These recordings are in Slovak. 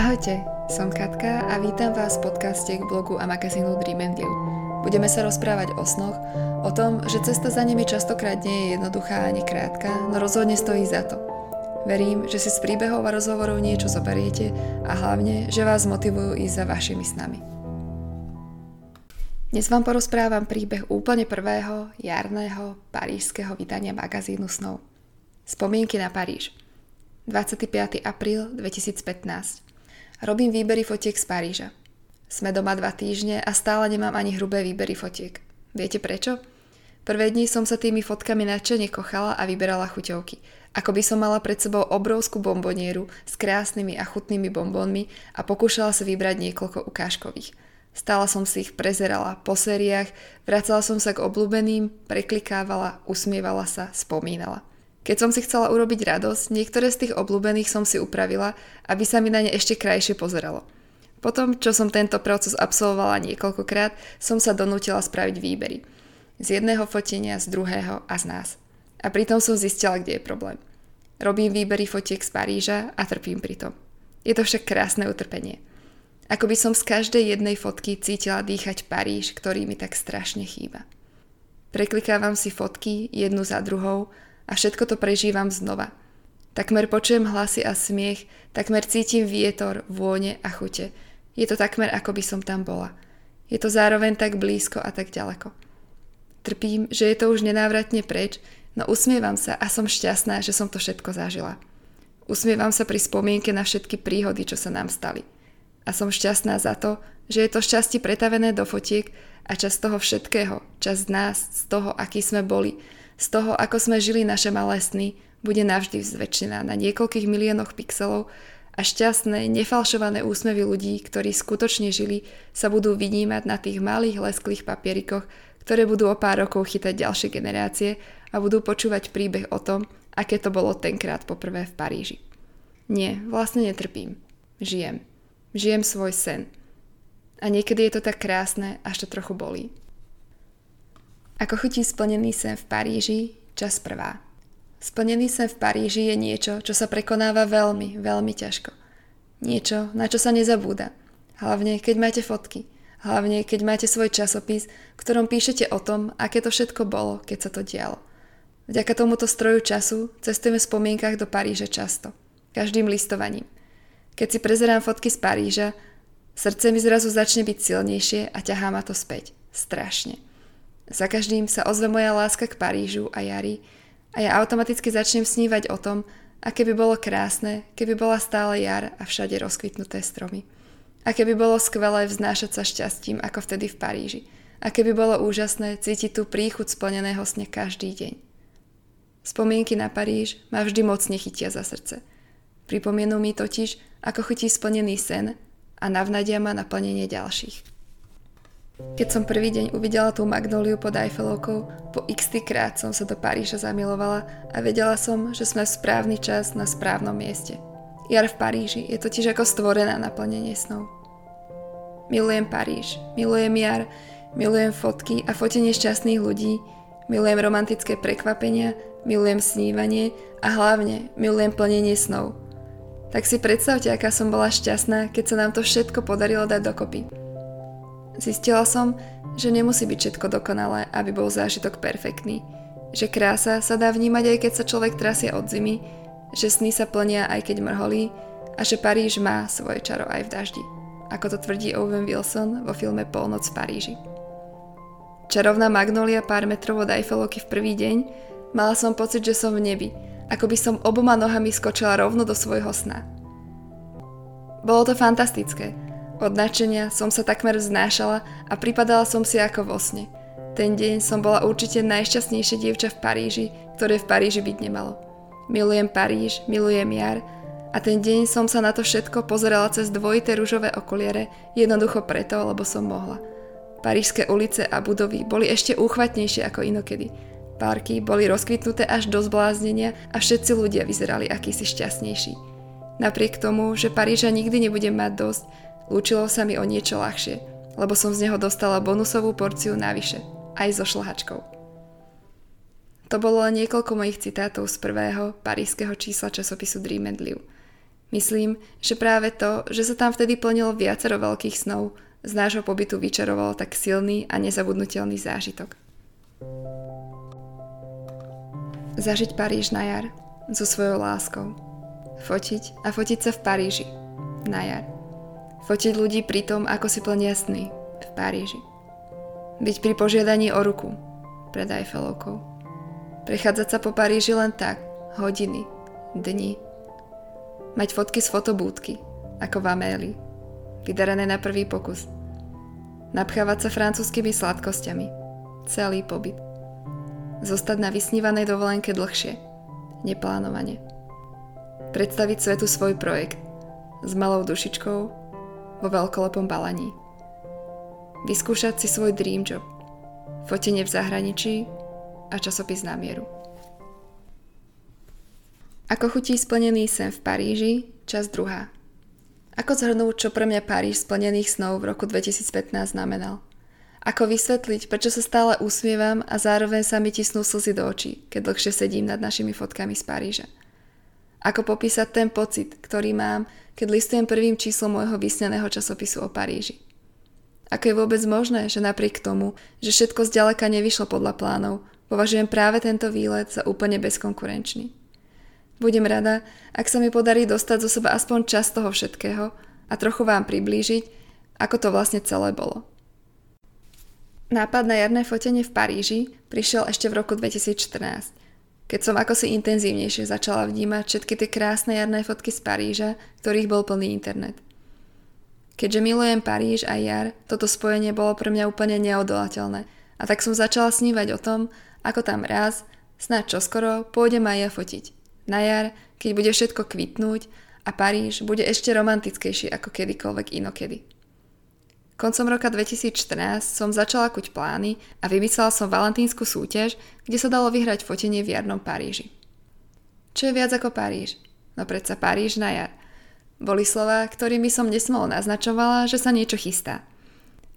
Ahojte, som Katka a vítam vás v podcaste k blogu a magazínu Dream and Live. Budeme sa rozprávať o snoch, o tom, že cesta za nimi častokrát nie je jednoduchá ani krátka, no rozhodne stojí za to. Verím, že si z príbehov a rozhovorov niečo zoberiete a hlavne, že vás motivujú ísť za vašimi snami. Dnes vám porozprávam príbeh úplne prvého jarného parížského vydania magazínu snov. Spomienky na Paríž. 25. apríl 2015. Robím výbery fotiek z Paríža. Sme doma dva týždne a stále nemám ani hrubé výbery fotiek. Viete prečo? Prvé dni som sa tými fotkami nadšene kochala a vyberala chuťovky. Ako by som mala pred sebou obrovskú bombonieru s krásnymi a chutnými bombónmi a pokúšala sa vybrať niekoľko ukážkových. Stála som si ich prezerala po sériách, vracala som sa k obľúbeným, preklikávala, usmievala sa, spomínala. Keď som si chcela urobiť radosť, niektoré z tých obľúbených som si upravila, aby sa mi na ne ešte krajšie pozeralo. Potom, čo som tento proces absolvovala niekoľkokrát, som sa donútila spraviť výbery. Z jedného fotenia, z druhého a z nás. A pritom som zistila, kde je problém. Robím výbery fotiek z Paríža a trpím pri tom. Je to však krásne utrpenie. Ako by som z každej jednej fotky cítila dýchať Paríž, ktorý mi tak strašne chýba. Preklikávam si fotky jednu za druhou a všetko to prežívam znova. Takmer počujem hlasy a smiech, takmer cítim vietor, vône a chute. Je to takmer ako by som tam bola. Je to zároveň tak blízko a tak ďaleko. Trpím, že je to už nenávratne preč, no usmievam sa a som šťastná, že som to všetko zažila. Usmievam sa pri spomienke na všetky príhody, čo sa nám stali. A som šťastná za to, že je to šťastie pretavené do fotiek a čas toho všetkého, čas z nás, z toho, aký sme boli, z toho, ako sme žili naše malé sny, bude navždy zväčšená na niekoľkých miliónoch pixelov a šťastné, nefalšované úsmevy ľudí, ktorí skutočne žili, sa budú vynímať na tých malých lesklých papierikoch, ktoré budú o pár rokov chytať ďalšie generácie a budú počúvať príbeh o tom, aké to bolo tenkrát poprvé v Paríži. Nie, vlastne netrpím. Žijem. Žijem svoj sen. A niekedy je to tak krásne, až to trochu bolí. Ako chutí splnený sen v Paríži, čas prvá. Splnený sen v Paríži je niečo, čo sa prekonáva veľmi, veľmi ťažko. Niečo, na čo sa nezabúda. Hlavne, keď máte fotky. Hlavne, keď máte svoj časopis, v ktorom píšete o tom, aké to všetko bolo, keď sa to dialo. Vďaka tomuto stroju času cestujeme v spomienkach do Paríža často. Každým listovaním. Keď si prezerám fotky z Paríža, srdce mi zrazu začne byť silnejšie a ťahá ma to späť. Strašne. Za každým sa ozve moja láska k Parížu a jari a ja automaticky začnem snívať o tom, aké by bolo krásne, keby bola stále jar a všade rozkvitnuté stromy. Aké by bolo skvelé vznášať sa šťastím ako vtedy v Paríži. Aké by bolo úžasné cítiť tú príchuť splneného sne každý deň. Spomienky na Paríž ma vždy mocne chytia za srdce. Pripomienú mi totiž, ako chutí splnený sen a navnadia ma na plnenie ďalších. Keď som prvý deň uvidela tú magnóliu pod Eiffelovkou, po x krát som sa do Paríža zamilovala a vedela som, že sme v správny čas na správnom mieste. Jar v Paríži je totiž ako stvorená na snov. Milujem Paríž, milujem jar, milujem fotky a fotenie šťastných ľudí, milujem romantické prekvapenia, milujem snívanie a hlavne milujem plnenie snov. Tak si predstavte, aká som bola šťastná, keď sa nám to všetko podarilo dať dokopy. Zistila som, že nemusí byť všetko dokonalé, aby bol zážitok perfektný. Že krása sa dá vnímať aj keď sa človek trasie od zimy, že sny sa plnia aj keď mrholí a že Paríž má svoje čaro aj v daždi. Ako to tvrdí Owen Wilson vo filme Polnoc v Paríži. Čarovná magnolia pár metrov od Eiffelovky v prvý deň mala som pocit, že som v nebi, ako by som oboma nohami skočila rovno do svojho sna. Bolo to fantastické, od nadšenia som sa takmer vznášala a pripadala som si ako vo sne. Ten deň som bola určite najšťastnejšie dievča v Paríži, ktoré v Paríži byť nemalo. Milujem Paríž, milujem jar a ten deň som sa na to všetko pozerala cez dvojité rúžové okuliare, jednoducho preto, lebo som mohla. Parížské ulice a budovy boli ešte úchvatnejšie ako inokedy. Parky boli rozkvitnuté až do zbláznenia a všetci ľudia vyzerali akýsi šťastnejší. Napriek tomu, že Paríža nikdy nebudem mať dosť, Lúčilo sa mi o niečo ľahšie, lebo som z neho dostala bonusovú porciu navyše, aj so šlahačkou. To bolo len niekoľko mojich citátov z prvého parískeho čísla časopisu Dream and Live. Myslím, že práve to, že sa tam vtedy plnilo viacero veľkých snov, z nášho pobytu vyčarovalo tak silný a nezabudnutelný zážitok. Zažiť Paríž na jar so svojou láskou. Fotiť a fotiť sa v Paríži na jar. Fotiť ľudí pri tom, ako si plnia sny v Paríži. Byť pri požiadaní o ruku pred Eiffelovkou. Prechádzať sa po Paríži len tak, hodiny, dni, Mať fotky z fotobúdky, ako v Améli, vydarené na prvý pokus. Napchávať sa francúzskými sladkosťami. Celý pobyt. Zostať na vysnívanej dovolenke dlhšie. Neplánovane. Predstaviť svetu svoj projekt. S malou dušičkou vo veľkolepom balaní. Vyskúšať si svoj dream job. Fotenie v zahraničí a časopis na mieru. Ako chutí splnený sen v Paríži, čas druhá. Ako zhrnúť, čo pre mňa Paríž splnených snov v roku 2015 znamenal? Ako vysvetliť, prečo sa stále usmievam a zároveň sa mi tisnú slzy do očí, keď dlhšie sedím nad našimi fotkami z Paríža? Ako popísať ten pocit, ktorý mám, keď listujem prvým číslom môjho vysneného časopisu o Paríži? Ako je vôbec možné, že napriek tomu, že všetko zďaleka nevyšlo podľa plánov, považujem práve tento výlet za úplne bezkonkurenčný? Budem rada, ak sa mi podarí dostať zo seba aspoň čas toho všetkého a trochu vám priblížiť, ako to vlastne celé bolo. Nápad na jarné fotenie v Paríži prišiel ešte v roku 2014, keď som ako si intenzívnejšie začala vnímať všetky tie krásne jarné fotky z Paríža, ktorých bol plný internet. Keďže milujem Paríž a jar, toto spojenie bolo pre mňa úplne neodolateľné a tak som začala snívať o tom, ako tam raz, snáď čoskoro, pôjdem aj ja fotiť na jar, keď bude všetko kvitnúť a Paríž bude ešte romantickejší ako kedykoľvek inokedy. Koncom roka 2014 som začala kuť plány a vymyslela som valentínsku súťaž, kde sa dalo vyhrať fotenie v jarnom Paríži. Čo je viac ako Paríž? No predsa Paríž na jar. Boli slova, ktorými som nesmolo naznačovala, že sa niečo chystá.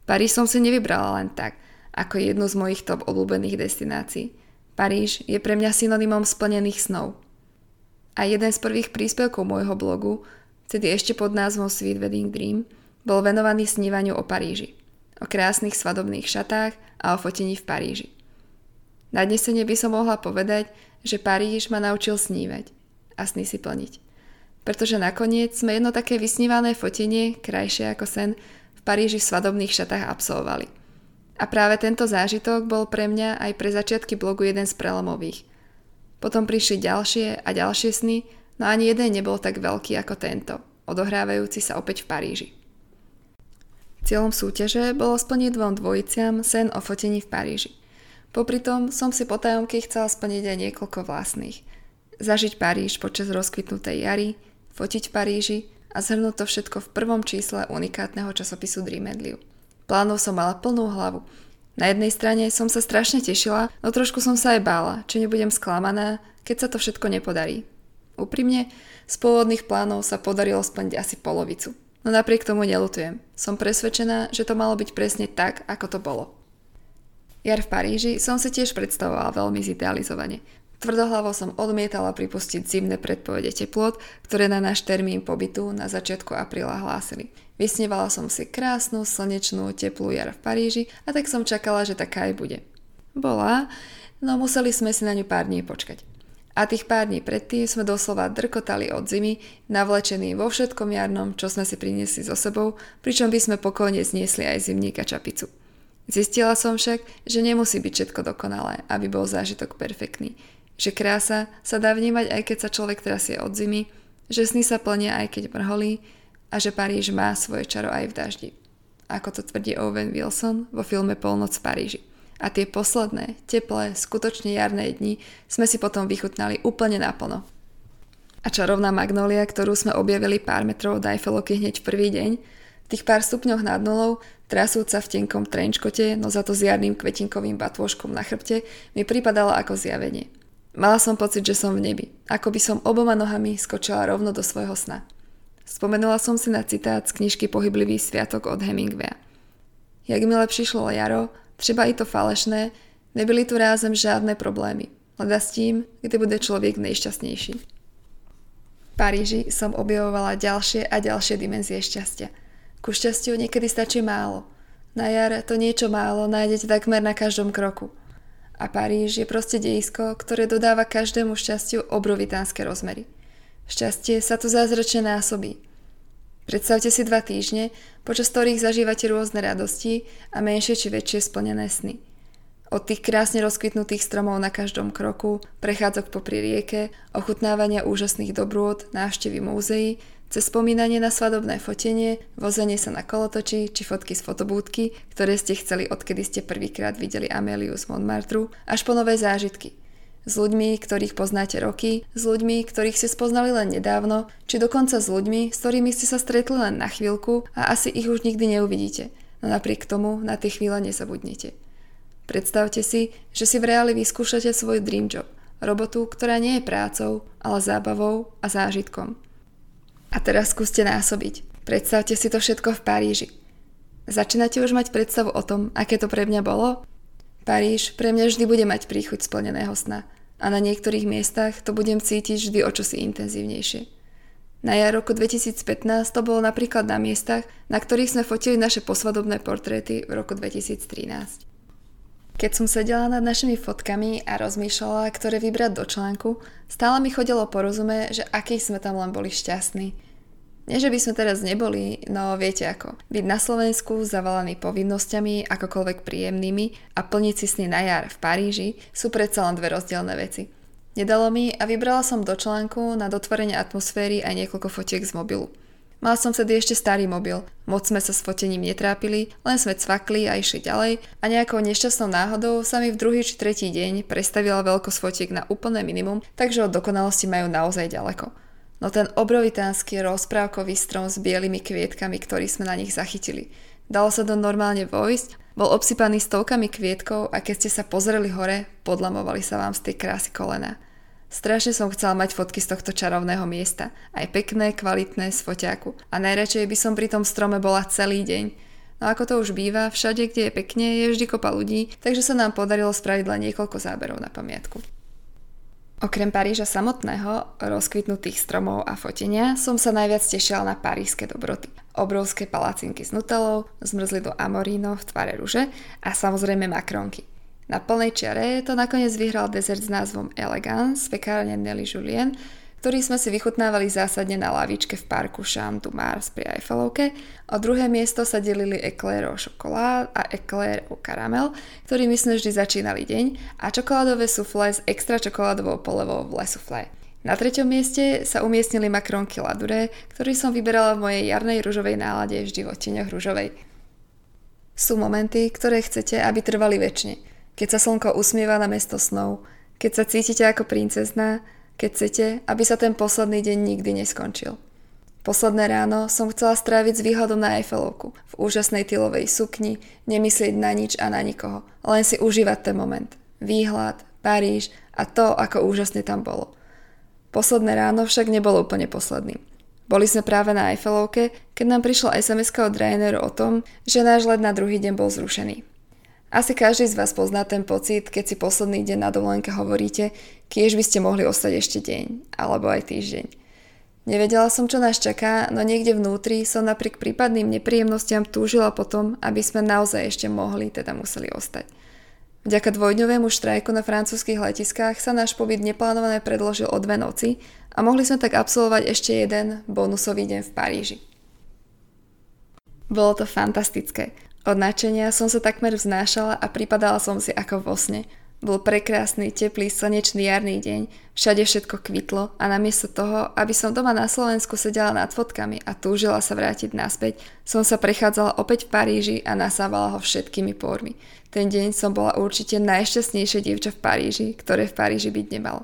Paríž som si nevybrala len tak, ako jednu z mojich top obľúbených destinácií. Paríž je pre mňa synonymom splnených snov. A jeden z prvých príspevkov môjho blogu, vtedy ešte pod názvom Sweet Wedding Dream, bol venovaný snívaniu o Paríži. O krásnych svadobných šatách a o fotení v Paríži. Na dnesenie by som mohla povedať, že Paríž ma naučil snívať a sny si plniť. Pretože nakoniec sme jedno také vysnívané fotenie, krajšie ako sen, v Paríži v svadobných šatách absolvovali. A práve tento zážitok bol pre mňa aj pre začiatky blogu jeden z prelomových – potom prišli ďalšie a ďalšie sny, no ani jeden nebol tak veľký ako tento, odohrávajúci sa opäť v Paríži. Cieľom súťaže bolo splniť dvom dvojiciam sen o fotení v Paríži. Popri tom som si potajomky chcela splniť aj niekoľko vlastných. Zažiť Paríž počas rozkvitnutej jary, fotiť v Paríži a zhrnúť to všetko v prvom čísle unikátneho časopisu Dream Plánov som mala plnú hlavu na jednej strane som sa strašne tešila, no trošku som sa aj bála, či nebudem sklamaná, keď sa to všetko nepodarí. Úprimne, z pôvodných plánov sa podarilo splniť asi polovicu. No napriek tomu nelutujem. Som presvedčená, že to malo byť presne tak, ako to bolo. Jar v Paríži som si tiež predstavovala veľmi zidealizovane. Tvrdohlavo som odmietala pripustiť zimné predpovede teplot, ktoré na náš termín pobytu na začiatku apríla hlásili. Vysnívala som si krásnu, slnečnú, teplú jar v Paríži a tak som čakala, že taká aj bude. Bola, no museli sme si na ňu pár dní počkať. A tých pár dní predtým sme doslova drkotali od zimy, navlečení vo všetkom jarnom, čo sme si priniesli so sebou, pričom by sme pokojne zniesli aj zimník a čapicu. Zistila som však, že nemusí byť všetko dokonalé, aby bol zážitok perfektný že krása sa dá vnímať aj keď sa človek trasie od zimy, že sny sa plnia aj keď mrholí a že Paríž má svoje čaro aj v daždi. Ako to tvrdí Owen Wilson vo filme Polnoc v Paríži. A tie posledné, teplé, skutočne jarné dni sme si potom vychutnali úplne naplno. A čarovná magnolia, ktorú sme objavili pár metrov od Eiffelovky hneď v prvý deň, v tých pár stupňoch nad nulou, trasúca v tenkom trenčkote, no za to s jarným kvetinkovým batôžkom na chrbte, mi pripadala ako zjavenie – Mala som pocit, že som v nebi, ako by som oboma nohami skočila rovno do svojho sna. Spomenula som si na citát z knižky Pohyblivý sviatok od Hemingwaya. Jakmile přišlo jaro, třeba i to falešné, nebyly tu rázem žádné problémy. Leda s tím, kde bude člověk nejšťastnější. Paríži som objavovala ďalšie a ďalšie dimenzie šťastia. Ku šťastiu niekedy stačí málo. Na jar to niečo málo nájdete takmer na každom kroku. A Paríž je proste dejisko, ktoré dodáva každému šťastiu obrovitánske rozmery. Šťastie sa tu zázračne násobí. Predstavte si dva týždne, počas ktorých zažívate rôzne radosti a menšie či väčšie splnené sny. Od tých krásne rozkvitnutých stromov na každom kroku, prechádzok popri rieke, ochutnávania úžasných dobrôd, návštevy múzeí, cez spomínanie na svadobné fotenie, vozenie sa na kolotoči či fotky z fotobúdky, ktoré ste chceli odkedy ste prvýkrát videli Améliu z Montmartru, až po nové zážitky. S ľuďmi, ktorých poznáte roky, s ľuďmi, ktorých ste spoznali len nedávno, či dokonca s ľuďmi, s ktorými ste sa stretli len na chvíľku a asi ich už nikdy neuvidíte, no napriek tomu na tie chvíle nezabudnete. Predstavte si, že si v reáli vyskúšate svoj dream job, robotu, ktorá nie je prácou, ale zábavou a zážitkom. A teraz skúste násobiť. Predstavte si to všetko v Paríži. Začínate už mať predstavu o tom, aké to pre mňa bolo? Paríž pre mňa vždy bude mať príchuť splneného sna a na niektorých miestach to budem cítiť vždy o čosi intenzívnejšie. Na jar roku 2015 to bolo napríklad na miestach, na ktorých sme fotili naše posvadobné portréty v roku 2013. Keď som sedela nad našimi fotkami a rozmýšľala, ktoré vybrať do článku, stále mi chodilo porozume, že aký sme tam len boli šťastní. Nie, že by sme teraz neboli, no viete ako. Byť na Slovensku zavalaný povinnosťami, akokoľvek príjemnými a plniť si sny na jar v Paríži sú predsa len dve rozdielne veci. Nedalo mi a vybrala som do článku na dotvorenie atmosféry aj niekoľko fotiek z mobilu. Mal som vtedy ešte starý mobil, moc sme sa s fotením netrápili, len sme cvakli a išli ďalej a nejakou nešťastnou náhodou sa mi v druhý či tretí deň prestavila veľkosť fotiek na úplné minimum, takže od dokonalosti majú naozaj ďaleko. No ten obrovitánsky rozprávkový strom s bielými kvietkami, ktorý sme na nich zachytili. Dalo sa to normálne vojsť, bol obsypaný stovkami kvietkov a keď ste sa pozreli hore, podlamovali sa vám z tej krásy kolena. Strašne som chcela mať fotky z tohto čarovného miesta. Aj pekné, kvalitné, z foťáku. A najradšej by som pri tom strome bola celý deň. No ako to už býva, všade, kde je pekne, je vždy kopa ľudí, takže sa nám podarilo spraviť len niekoľko záberov na pamiatku. Okrem Paríža samotného, rozkvitnutých stromov a fotenia, som sa najviac tešila na parížske dobroty. Obrovské palacinky s nutelou, zmrzli do amoríno v tvare ruže a samozrejme makronky. Na plnej čiare to nakoniec vyhral dezert s názvom Elegance z pekárne Nelly Julien, ktorý sme si vychutnávali zásadne na lavičke v parku Champ du Mars pri Eiffelovke. O druhé miesto sa delili Eclair au chocolat a Eclair au caramel, ktorými sme vždy začínali deň a čokoládové suflé s extra čokoládovou polevou v Le Soufflé. Na treťom mieste sa umiestnili makronky Ladure, ktorý som vyberala v mojej jarnej rúžovej nálade vždy v odtieňoch rúžovej. Sú momenty, ktoré chcete, aby trvali väčšine keď sa slnko usmieva na mesto snov, keď sa cítite ako princezná, keď chcete, aby sa ten posledný deň nikdy neskončil. Posledné ráno som chcela stráviť s výhľadom na Eiffelovku, v úžasnej tylovej sukni, nemyslieť na nič a na nikoho, len si užívať ten moment. Výhľad, Paríž a to, ako úžasne tam bolo. Posledné ráno však nebolo úplne posledným. Boli sme práve na Eiffelovke, keď nám prišla sms od Ryanairu o tom, že náš let na druhý deň bol zrušený. Asi každý z vás pozná ten pocit, keď si posledný deň na dovolenke hovoríte, kiež by ste mohli ostať ešte deň, alebo aj týždeň. Nevedela som, čo nás čaká, no niekde vnútri som napriek prípadným nepríjemnostiam túžila potom, aby sme naozaj ešte mohli, teda museli ostať. Vďaka dvojdňovému štrajku na francúzskych letiskách sa náš pobyt neplánované predložil o dve noci a mohli sme tak absolvovať ešte jeden bonusový deň v Paríži. Bolo to fantastické. Od načenia som sa takmer vznášala a pripadala som si ako vo sne. Bol prekrásny, teplý, slnečný jarný deň, všade všetko kvitlo a namiesto toho, aby som doma na Slovensku sedela nad fotkami a túžila sa vrátiť naspäť, som sa prechádzala opäť v Paríži a nasávala ho všetkými pórmi. Ten deň som bola určite najšťastnejšie dievča v Paríži, ktoré v Paríži byť nemalo.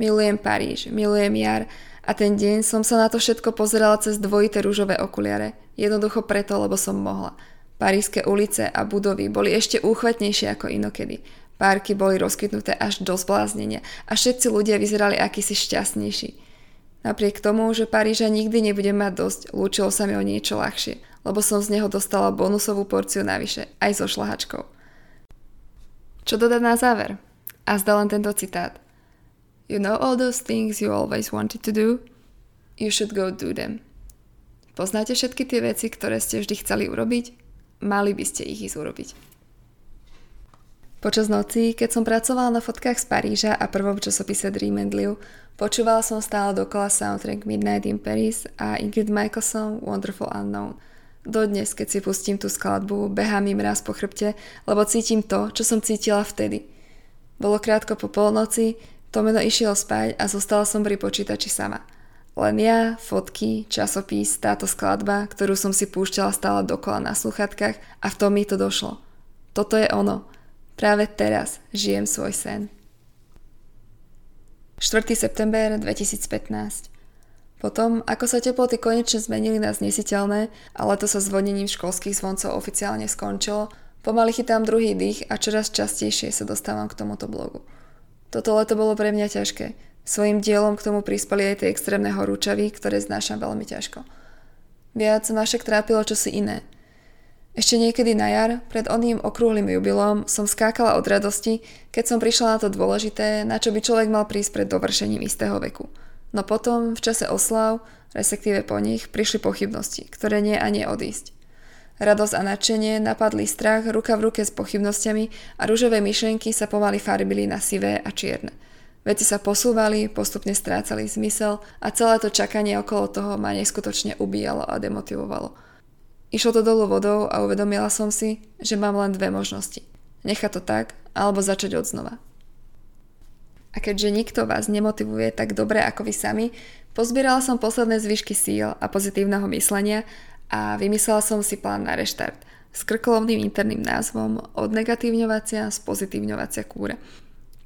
Milujem Paríž, milujem jar a ten deň som sa na to všetko pozerala cez dvojité rúžové okuliare, jednoducho preto, lebo som mohla. Paríske ulice a budovy boli ešte úchvatnejšie ako inokedy. Párky boli rozkytnuté až do zbláznenia a všetci ľudia vyzerali akýsi šťastnejší. Napriek tomu, že Paríža nikdy nebudem mať dosť, lúčilo sa mi o niečo ľahšie, lebo som z neho dostala bonusovú porciu navyše, aj so šlahačkou. Čo dodať na záver? A zda len tento citát. You know all those things you always wanted to do? You should go do them. Poznáte všetky tie veci, ktoré ste vždy chceli urobiť? Mali by ste ich ísť urobiť. Počas noci, keď som pracovala na fotkách z Paríža a prvom časopise Dream and Live, počúvala som stále dokola soundtrack Midnight in Paris a Ingrid Michaelson Wonderful Unknown. Dodnes, keď si pustím tú skladbu, behám im raz po chrbte, lebo cítim to, čo som cítila vtedy. Bolo krátko po polnoci, Tomeno išiel spať a zostala som pri počítači sama – len ja, fotky, časopis, táto skladba, ktorú som si púšťala stále dokola na sluchatkách a v tom mi to došlo. Toto je ono. Práve teraz žijem svoj sen. 4. september 2015 potom, ako sa teploty konečne zmenili na znesiteľné a leto sa zvonením školských zvoncov oficiálne skončilo, pomaly chytám druhý dých a čoraz častejšie sa dostávam k tomuto blogu. Toto leto bolo pre mňa ťažké, Svojim dielom k tomu prispeli aj tie extrémne horúčavy, ktoré znášam veľmi ťažko. Viac ma však trápilo čosi iné. Ešte niekedy na jar, pred oným okrúhlym jubilom, som skákala od radosti, keď som prišla na to dôležité, na čo by človek mal prísť pred dovršením istého veku. No potom, v čase oslav, respektíve po nich, prišli pochybnosti, ktoré nie a nie odísť. Radosť a nadšenie napadli strach ruka v ruke s pochybnosťami a rúžové myšlienky sa pomaly farbili na sivé a čierne – Veci sa posúvali, postupne strácali zmysel a celé to čakanie okolo toho ma neskutočne ubíjalo a demotivovalo. Išlo to dolu vodou a uvedomila som si, že mám len dve možnosti. Nechať to tak, alebo začať od znova. A keďže nikto vás nemotivuje tak dobre ako vy sami, pozbierala som posledné zvyšky síl a pozitívneho myslenia a vymyslela som si plán na reštart s krkolovným interným názvom Od negatívňovacia z pozitívňovacia kúra.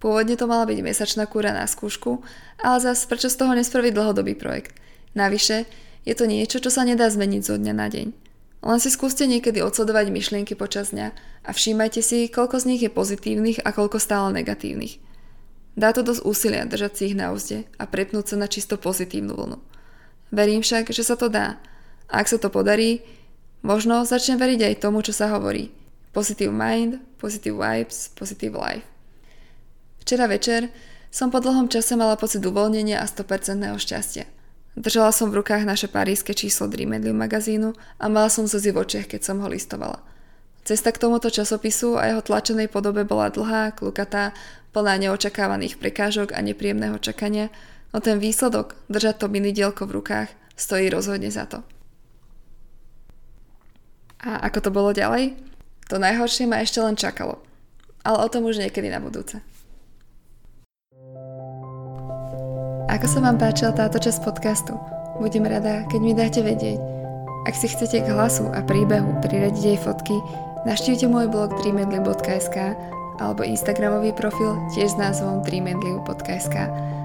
Pôvodne to mala byť mesačná kúra na skúšku, ale zas prečo z toho nespraviť dlhodobý projekt? Navyše, je to niečo, čo sa nedá zmeniť zo dňa na deň. Len si skúste niekedy odsledovať myšlienky počas dňa a všímajte si, koľko z nich je pozitívnych a koľko stále negatívnych. Dá to dosť úsilia držať si ich na úzde a prepnúť sa na čisto pozitívnu vlnu. Verím však, že sa to dá. A ak sa to podarí, možno začnem veriť aj tomu, čo sa hovorí. Positive mind, positive vibes, positive life. Včera večer som po dlhom čase mala pocit uvoľnenia a 100% šťastia. Držala som v rukách naše paríske číslo Dream Medley magazínu a mala som slzy v očiach, keď som ho listovala. Cesta k tomuto časopisu a jeho tlačenej podobe bola dlhá, klukatá, plná neočakávaných prekážok a nepríjemného čakania, no ten výsledok, držať to mini dielko v rukách, stojí rozhodne za to. A ako to bolo ďalej? To najhoršie ma ešte len čakalo. Ale o tom už niekedy na budúce. Ako sa vám páčila táto časť podcastu? Budem rada, keď mi dáte vedieť. Ak si chcete k hlasu a príbehu priradiť jej fotky, naštívte môj blog dreamandly.sk alebo Instagramový profil tiež s názvom dreamandly.sk.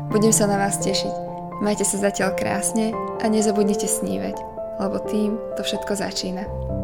Budem sa na vás tešiť. Majte sa zatiaľ krásne a nezabudnite snívať, lebo tým to všetko začína.